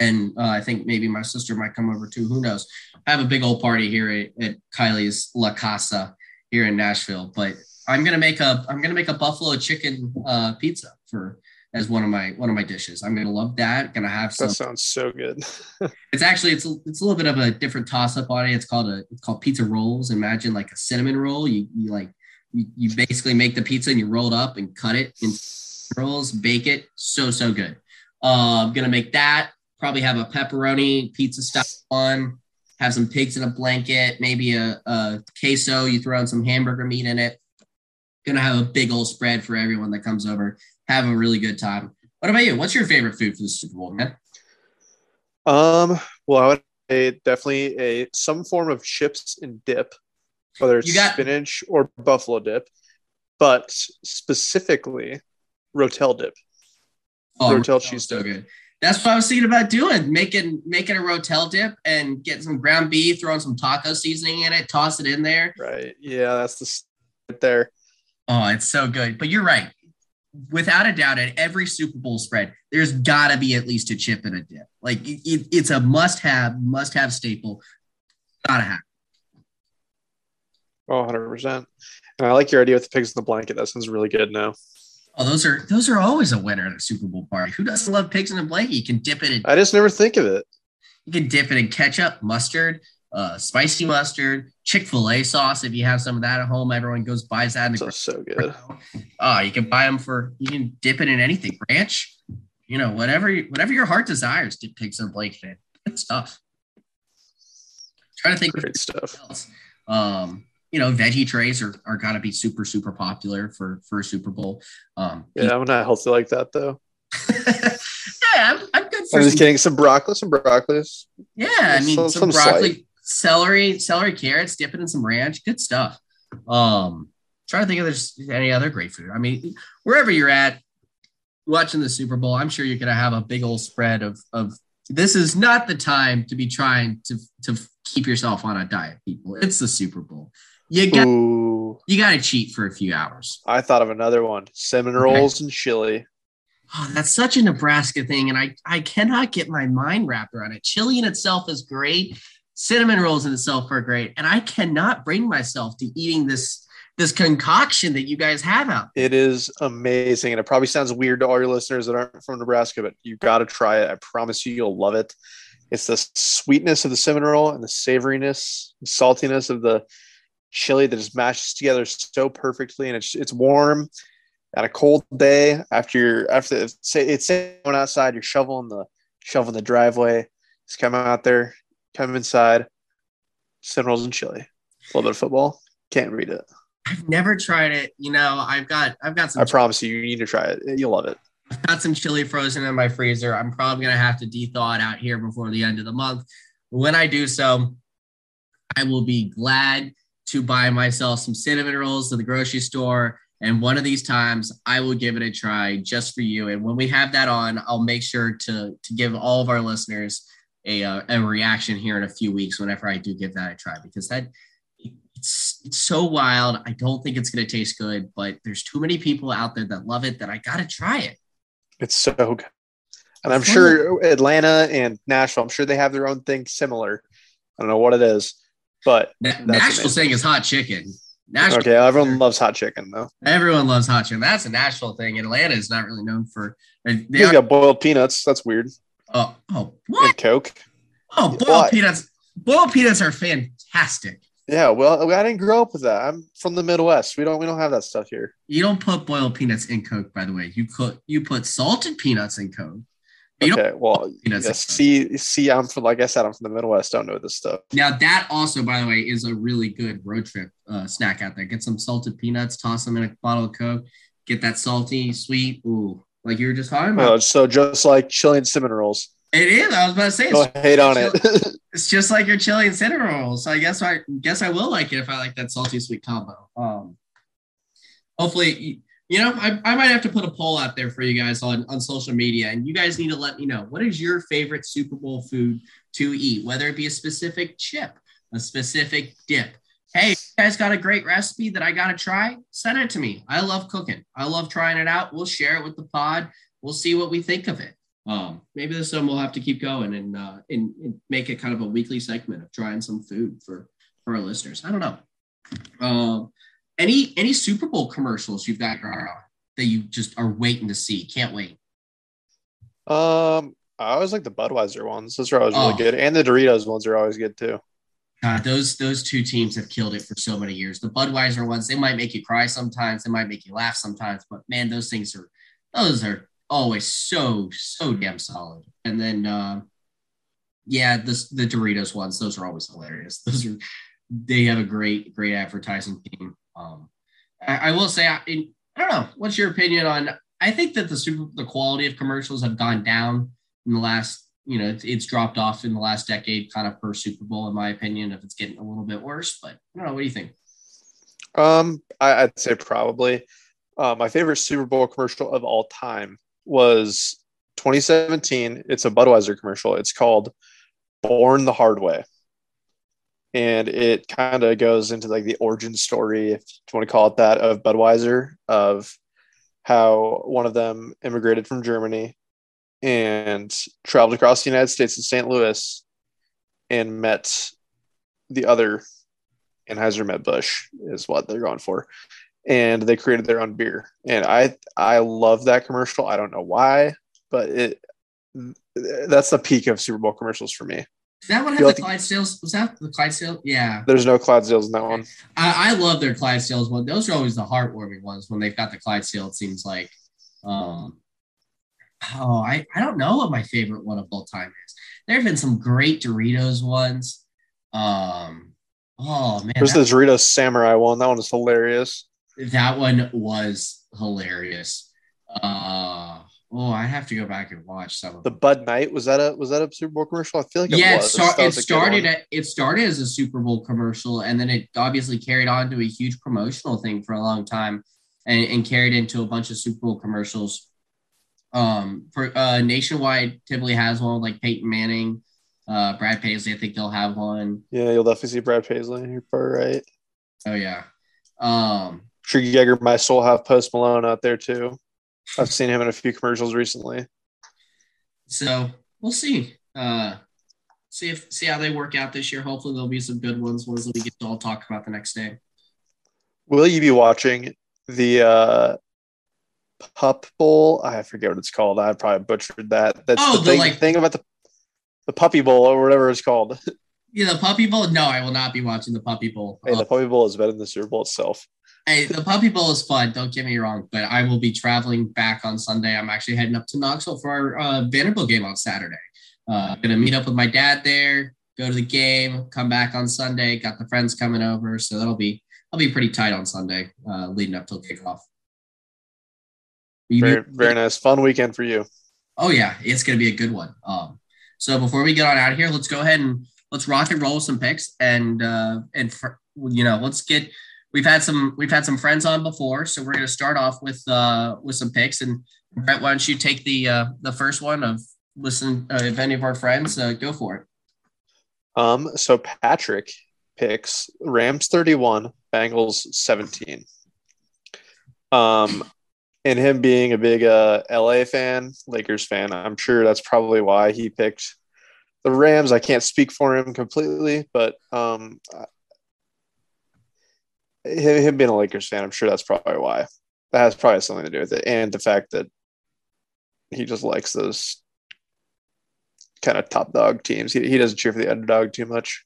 and uh, I think maybe my sister might come over too. Who knows? I have a big old party here at, at Kylie's La Casa here in Nashville, but I'm gonna make a I'm gonna make a buffalo chicken uh, pizza for as one of my one of my dishes. I'm gonna love that. Gonna have some. That sounds so good. it's actually it's a, it's a little bit of a different toss up on it. It's called a it's called pizza rolls. Imagine like a cinnamon roll. You you like you, basically make the pizza and you roll it up and cut it in rolls, bake it. So so good. Uh, I'm gonna make that. Probably have a pepperoni pizza style one. Have some pigs in a blanket. Maybe a, a queso. You throw in some hamburger meat in it. Gonna have a big old spread for everyone that comes over have a really good time. What about you? What's your favorite food for the Super Bowl, man? Um, well, I would say definitely a some form of chips and dip, whether it's got, spinach or buffalo dip, but specifically Rotel dip. Oh, Rotel cheese so good. That's what I was thinking about doing, making making a Rotel dip and getting some ground beef, throwing some taco seasoning in it, toss it in there. Right. Yeah, that's the right there. Oh, it's so good. But you're right without a doubt, at every Super Bowl spread, there's got to be at least a chip and a dip. Like it, it's a must-have, must-have staple. Gotta have. Oh, 100 percent. And I like your idea with the pigs in the blanket. That sounds really good. Now. Oh, those are those are always a winner at a Super Bowl party. Who doesn't love pigs in a blanket? You can dip it in. I just never think of it. You can dip it in ketchup, mustard, uh, spicy mustard, Chick Fil A sauce. If you have some of that at home, everyone goes buys that. In the so good. Oh, you can buy them for. You can dip it in anything. Ranch, you know, whatever whatever your heart desires. Dip pigs in Blake fan. Good stuff. Trying to think Great stuff. Else. Um, you know, veggie trays are, are gotta be super, super popular for for a Super Bowl. Um, yeah, I'm not healthy like that though. yeah, I'm, I'm good for I'm just kidding. Some broccoli, some broccoli. Yeah, I mean some, some broccoli. Slight celery, celery, carrots, dip it in some ranch. Good stuff. Um, trying to think if there's any other great food. I mean, wherever you're at watching the Super Bowl, I'm sure you're gonna have a big old spread of of. This is not the time to be trying to to keep yourself on a diet, people. It's the Super Bowl. You got you got to cheat for a few hours. I thought of another one: cinnamon rolls okay. and chili. Oh, that's such a Nebraska thing, and I I cannot get my mind wrapped around it. Chili in itself is great, cinnamon rolls in itself are great and i cannot bring myself to eating this this concoction that you guys have out it is amazing and it probably sounds weird to all your listeners that aren't from nebraska but you got to try it i promise you you'll love it it's the sweetness of the cinnamon roll and the savoriness and saltiness of the chili that just mashes together so perfectly, and it's it's warm on a cold day after you're after say it's going outside, you're shoveling the shoveling the driveway, just come out there, come inside, cinnamon rolls and chili, a little bit of football. Can't read it. I've never tried it. You know, I've got I've got some. I promise you, you need to try it. You'll love it. I've got some chili frozen in my freezer. I'm probably gonna have to de-thaw it out here before the end of the month. When I do so, I will be glad to buy myself some cinnamon rolls to the grocery store. And one of these times, I will give it a try just for you. And when we have that on, I'll make sure to to give all of our listeners a uh, a reaction here in a few weeks whenever I do give that a try because that it's it's so wild. I don't think it's going to taste good, but there's too many people out there that love it that I got to try it. It's so good. And I'm sure Atlanta and Nashville, I'm sure they have their own thing similar. I don't know what it is, but Na- Nashville saying is hot chicken. Nashville. Okay, everyone loves hot chicken though. Everyone loves hot chicken. That's a Nashville thing. Atlanta is not really known for. Uh, they, they got boiled peanuts. That's weird. Oh, oh, what? And Coke. Oh, boiled what? peanuts. Boiled peanuts are fantastic. Yeah, well, I didn't grow up with that. I'm from the Midwest. We don't we don't have that stuff here. You don't put boiled peanuts in Coke, by the way. You cook you put salted peanuts in Coke. You okay, well, you know, yeah, see, see, I'm from like I said, I'm from the Midwest. Don't know this stuff. Now that also, by the way, is a really good road trip uh, snack out there. Get some salted peanuts, toss them in a bottle of Coke, get that salty, sweet. Ooh, like you were just talking about. Oh, so just like chili and cinnamon rolls. It is. I was about to say. Don't hate on it. it's just like your chili and cinnamon rolls. So I guess I guess I will like it if I like that salty sweet combo. Um, hopefully, you know, I, I might have to put a poll out there for you guys on on social media, and you guys need to let me know what is your favorite Super Bowl food to eat, whether it be a specific chip, a specific dip. Hey, you guys got a great recipe that I got to try? Send it to me. I love cooking. I love trying it out. We'll share it with the pod. We'll see what we think of it. Um, maybe this one we'll have to keep going and, uh, and, and make it kind of a weekly segment of trying some food for for our listeners. I don't know. Um, any any Super Bowl commercials you've got that you just are waiting to see? Can't wait. Um, I always like the Budweiser ones. Those are always really oh. good, and the Doritos ones are always good too. God, those those two teams have killed it for so many years. The Budweiser ones, they might make you cry sometimes, they might make you laugh sometimes, but man, those things are those are always so so damn solid. And then uh, yeah, the the Doritos ones, those are always hilarious. Those are they have a great great advertising team. Um, I, I will say, I, I don't know. What's your opinion on? I think that the super the quality of commercials have gone down in the last. You know, it's, it's dropped off in the last decade, kind of per Super Bowl, in my opinion. If it's getting a little bit worse, but I don't know. What do you think? Um, I, would say probably. Uh, my favorite Super Bowl commercial of all time was 2017. It's a Budweiser commercial. It's called Born the Hard Way. And it kind of goes into like the origin story, if you want to call it that, of Budweiser, of how one of them immigrated from Germany and traveled across the United States to St. Louis and met the other Anheuser-Busch is what they're going for and they created their own beer. And I I love that commercial. I don't know why, but it that's the peak of Super Bowl commercials for me. That one had the Clydesdales. Was that the Clydesdale? Yeah. There's no Clydesdales in that one. I, I love their Clydesdales one. Those are always the heartwarming ones when they've got the Clydesdale. It seems like. Um, oh, I, I don't know what my favorite one of all time is. There have been some great Doritos ones. Um, oh man, there's the Doritos Samurai one. That one is hilarious. That one was hilarious. Uh, oh, I have to go back and watch some of the Bud Knight. Was that a was that a Super Bowl commercial? I feel like it yeah, was. It, it started at, it started as a Super Bowl commercial, and then it obviously carried on to a huge promotional thing for a long time, and, and carried into a bunch of Super Bowl commercials. Um, for uh, nationwide, typically has one like Peyton Manning, uh, Brad Paisley. I think they'll have one. Yeah, you'll definitely see Brad Paisley. You're probably right. Oh yeah. Um, sure Jäger my soul have Post Malone out there too. I've seen him in a few commercials recently. So we'll see. Uh, see if see how they work out this year. Hopefully there'll be some good ones, ones that we get to all talk about the next day. Will you be watching the uh Pup Bowl? I forget what it's called. I probably butchered that. That's oh, the, the thing, like, thing about the the Puppy Bowl or whatever it's called. Yeah, the Puppy Bowl. No, I will not be watching the Puppy Bowl. Hey, the Puppy Bowl is better than the Super Bowl itself. Hey, the Puppy Bowl is fun. Don't get me wrong, but I will be traveling back on Sunday. I'm actually heading up to Knoxville for our uh, Vanderbilt game on Saturday. Uh, gonna meet up with my dad there, go to the game, come back on Sunday. Got the friends coming over, so that'll be I'll be pretty tight on Sunday, uh, leading up till kickoff. Very, very nice, fun weekend for you. Oh yeah, it's gonna be a good one. Um, so before we get on out of here, let's go ahead and let's rock and roll with some picks and uh, and for, you know let's get we've had some we've had some friends on before, so we're gonna start off with uh, with some picks and Brett, why don't you take the uh, the first one of listen uh, if any of our friends uh, go for it. Um, so Patrick picks Rams 31, Bengals 17. Um, and him being a big uh, LA fan, Lakers fan, I'm sure that's probably why he picked the Rams. I can't speak for him completely, but um, him, him being a Lakers fan, I'm sure that's probably why. That has probably something to do with it, and the fact that he just likes those kind of top dog teams. He, he doesn't cheer for the underdog too much.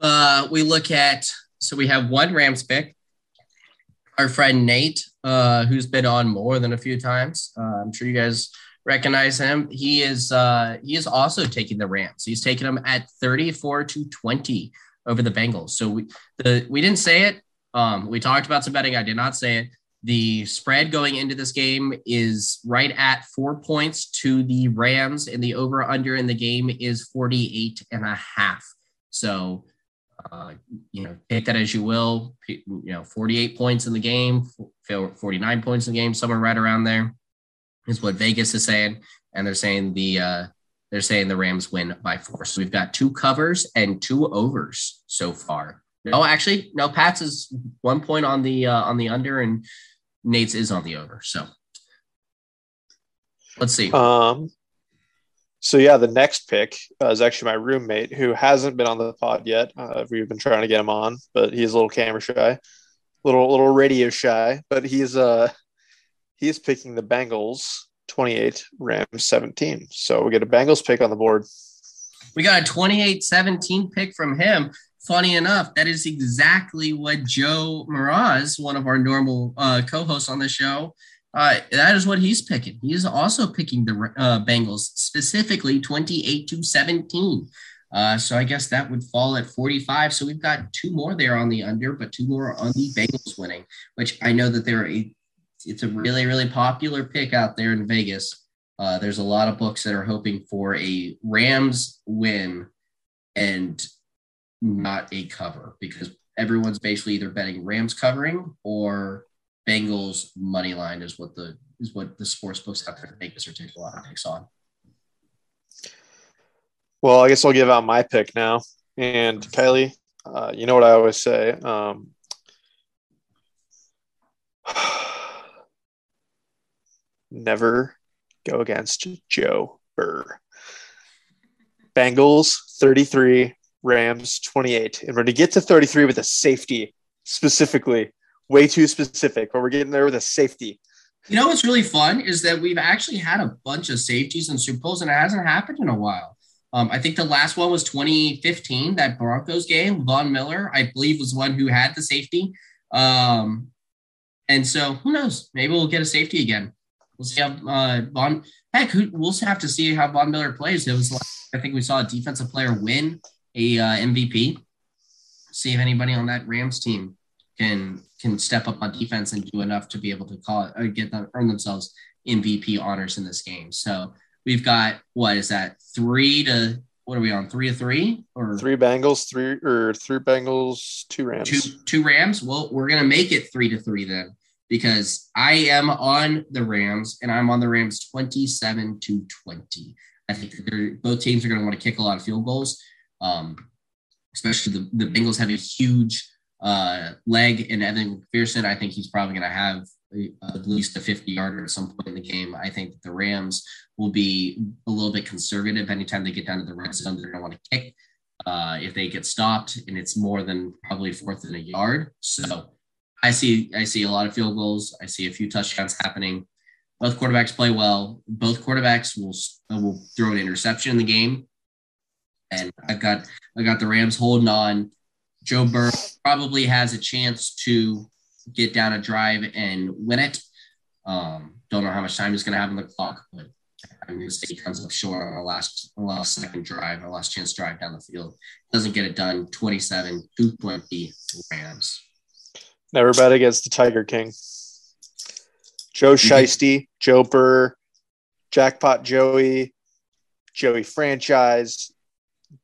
Uh, we look at so we have one Rams pick. Our friend Nate, uh, who's been on more than a few times. Uh, I'm sure you guys recognize him. He is uh, he is also taking the Rams. He's taking them at 34 to 20 over the Bengals. So we the we didn't say it. Um, we talked about some betting. I did not say it. The spread going into this game is right at four points to the Rams, and the over under in the game is 48 and a half. So, uh, you know, take that as you will. You know, 48 points in the game, 49 points in the game, somewhere right around there is what Vegas is saying. And they're saying the, uh, they're saying the Rams win by four. So we've got two covers and two overs so far. No, actually, no. Pats is one point on the uh, on the under, and Nate's is on the over. So let's see. Um, so yeah, the next pick uh, is actually my roommate who hasn't been on the pod yet. Uh, we've been trying to get him on, but he's a little camera shy, little little radio shy. But he's uh he's picking the Bengals 28, Rams 17. So we get a Bengals pick on the board. We got a 28-17 pick from him funny enough, that is exactly what Joe Mraz, one of our normal uh, co-hosts on the show, uh, that is what he's picking. He's also picking the uh, Bengals, specifically 28 to 17. Uh, so I guess that would fall at 45. So we've got two more there on the under, but two more on the Bengals winning, which I know that they're a it's a really really popular pick out there in Vegas. Uh, there's a lot of books that are hoping for a Rams win and not a cover because everyone's basically either betting Rams covering or Bengals money line is what the is what the sports books out there in Vegas are taking a lot of picks on. Well, I guess I'll give out my pick now. And Kylie, uh, you know what I always say. Um, never go against Joe Burr. Bengals 33, Rams 28. And we're going to get to 33 with a safety specifically, way too specific, but we're getting there with a safety. You know what's really fun is that we've actually had a bunch of safeties and Super Bowls, and it hasn't happened in a while. Um, I think the last one was 2015, that Broncos game. Von Miller, I believe, was one who had the safety. Um, and so who knows? Maybe we'll get a safety again. We'll see how uh, Von. Heck, we'll have to see how Von Miller plays. It was like, I think we saw a defensive player win a uh, MVP. See if anybody on that Rams team can can step up on defense and do enough to be able to call it or get them earn themselves MVP honors in this game. So we've got what is that three to what are we on three to three or three Bengals three or three Bengals two Rams two two Rams. Well, we're gonna make it three to three then because I am on the Rams and I'm on the Rams twenty seven to twenty. I think both teams are going to want to kick a lot of field goals. Um, especially the, the Bengals have a huge uh, leg in Evan McPherson. I think he's probably going to have at least a 50 yarder at some point in the game. I think the Rams will be a little bit conservative anytime they get down to the red zone. They're going to want to kick uh, if they get stopped, and it's more than probably fourth and a yard. So I see I see a lot of field goals. I see a few touchdowns happening. Both quarterbacks play well. Both quarterbacks will will throw an interception in the game and I got I got the Rams holding on. Joe Burrow probably has a chance to get down a drive and win it. Um, don't know how much time he's going to have on the clock, but I'm going to say he comes up short on a last, last second drive, a last chance drive down the field. Doesn't get it done. 27, 220 Rams. Never bet against the Tiger King. Joe Shiesty, Joe Burr, Jackpot Joey, Joey Franchise.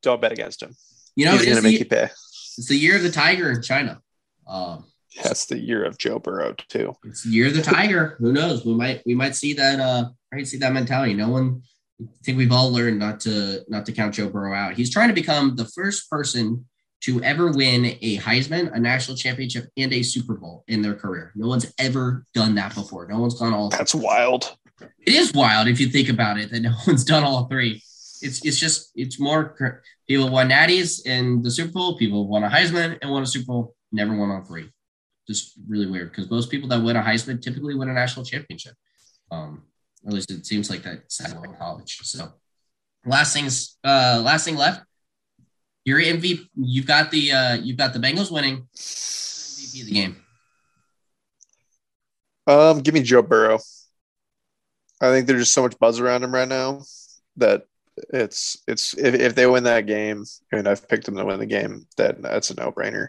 Don't bet against him. You know, He's going to make the, you pay. It's the year of the tiger in China. Um, That's the year of Joe Burrow too. It's the year of the tiger. Who knows? We might we might see that uh might see that mentality. No one I think we've all learned not to not to count Joe Burrow out. He's trying to become the first person to ever win a Heisman, a national championship, and a Super Bowl in their career. No one's ever done that before. No one's gone all. That's wild. It is wild if you think about it that no one's done all three. It's it's just it's more people won natties and the Super Bowl. People won a Heisman and won a Super Bowl. Never won all three. Just really weird because most people that win a Heisman typically win a national championship. Um, at least it seems like that in college. So last things, uh, last thing left. Your MVP. You've got the uh, you've got the Bengals winning MVP of the game. Um, give me Joe Burrow. I think there's just so much buzz around him right now that it's it's if, if they win that game, and I've picked them to win the game, then that's a no brainer.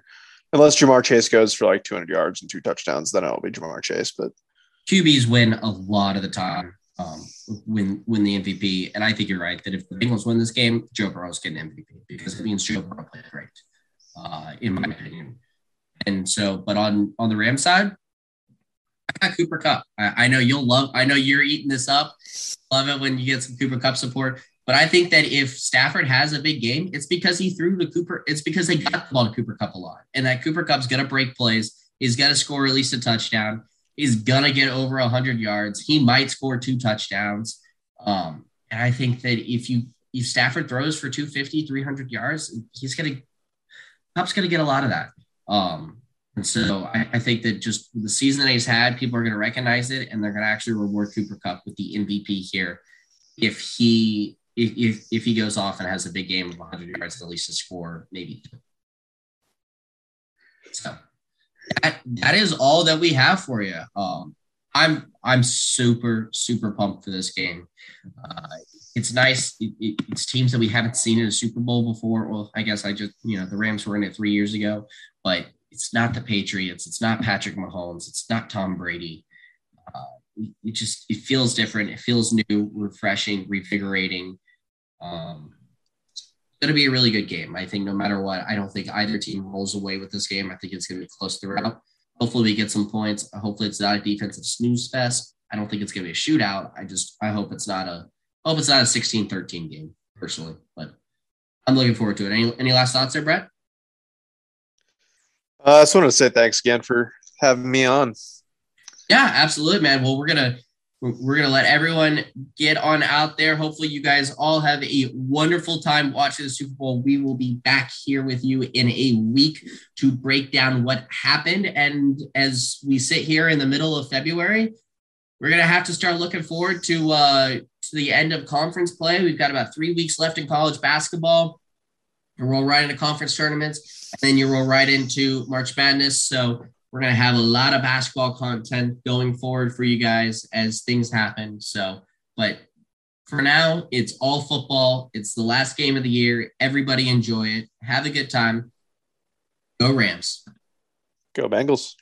Unless Ja'Marr Chase goes for like 200 yards and two touchdowns, then it'll be Ja'Marr Chase. But QBs win a lot of the time. Um, win win the MVP, and I think you're right that if the Bengals win this game, Joe Burrow's getting MVP because it means Joe Burrow played great, uh, in my opinion. And so, but on on the Ram side, I got Cooper Kupp. I, I, know you'll love. I know you're eating this up. Love it when you get some Cooper Kupp support. But I think that if Stafford has a big game, it's because he threw to Cooper. It's because they got the ball to Cooper Kupp a lot, and that Cooper Kupp's gonna break plays. He's gonna score at least a touchdown. He's gonna get over hundred yards. He might score two touchdowns. Um, and I think that if you if Stafford throws for 250, 300 yards, he's gonna Kupp's gonna get a lot of that. Um, and so I, I, think that just the season that he's had, people are to recognize it, and they're to actually reward Cooper Kupp with the MVP here if he if, if he goes off and has a big game of 100 yards, at least a score, maybe. So that, that is all that we have for you. Um, I'm I'm super super pumped for this game. Uh, it's nice. It, it, it's teams that we haven't seen in a Super Bowl before. Well, I guess I just you know the Rams were in it three years ago, but it's not the Patriots. It's not Patrick Mahomes. It's not Tom Brady. Uh, it just it feels different. It feels new, refreshing, revigorating. Um, going to be a really good game. I think no matter what, I don't think either team rolls away with this game. I think it's going to be close throughout. Hopefully, we get some points. Hopefully, it's not a defensive snooze fest. I don't think it's going to be a shootout. I just I hope it's not a I hope it's not a 16-13 game personally, but I'm looking forward to it. Any any last thoughts there, Brett? Uh, I just wanted to say thanks again for having me on. Yeah, absolutely, man. Well, we're gonna we're going to let everyone get on out there. Hopefully, you guys all have a wonderful time watching the Super Bowl. We will be back here with you in a week to break down what happened. And as we sit here in the middle of February, we're going to have to start looking forward to, uh, to the end of conference play. We've got about three weeks left in college basketball. You roll right into conference tournaments, and then you roll right into March Madness. So we're going to have a lot of basketball content going forward for you guys as things happen. So, but for now, it's all football. It's the last game of the year. Everybody enjoy it. Have a good time. Go Rams. Go Bengals.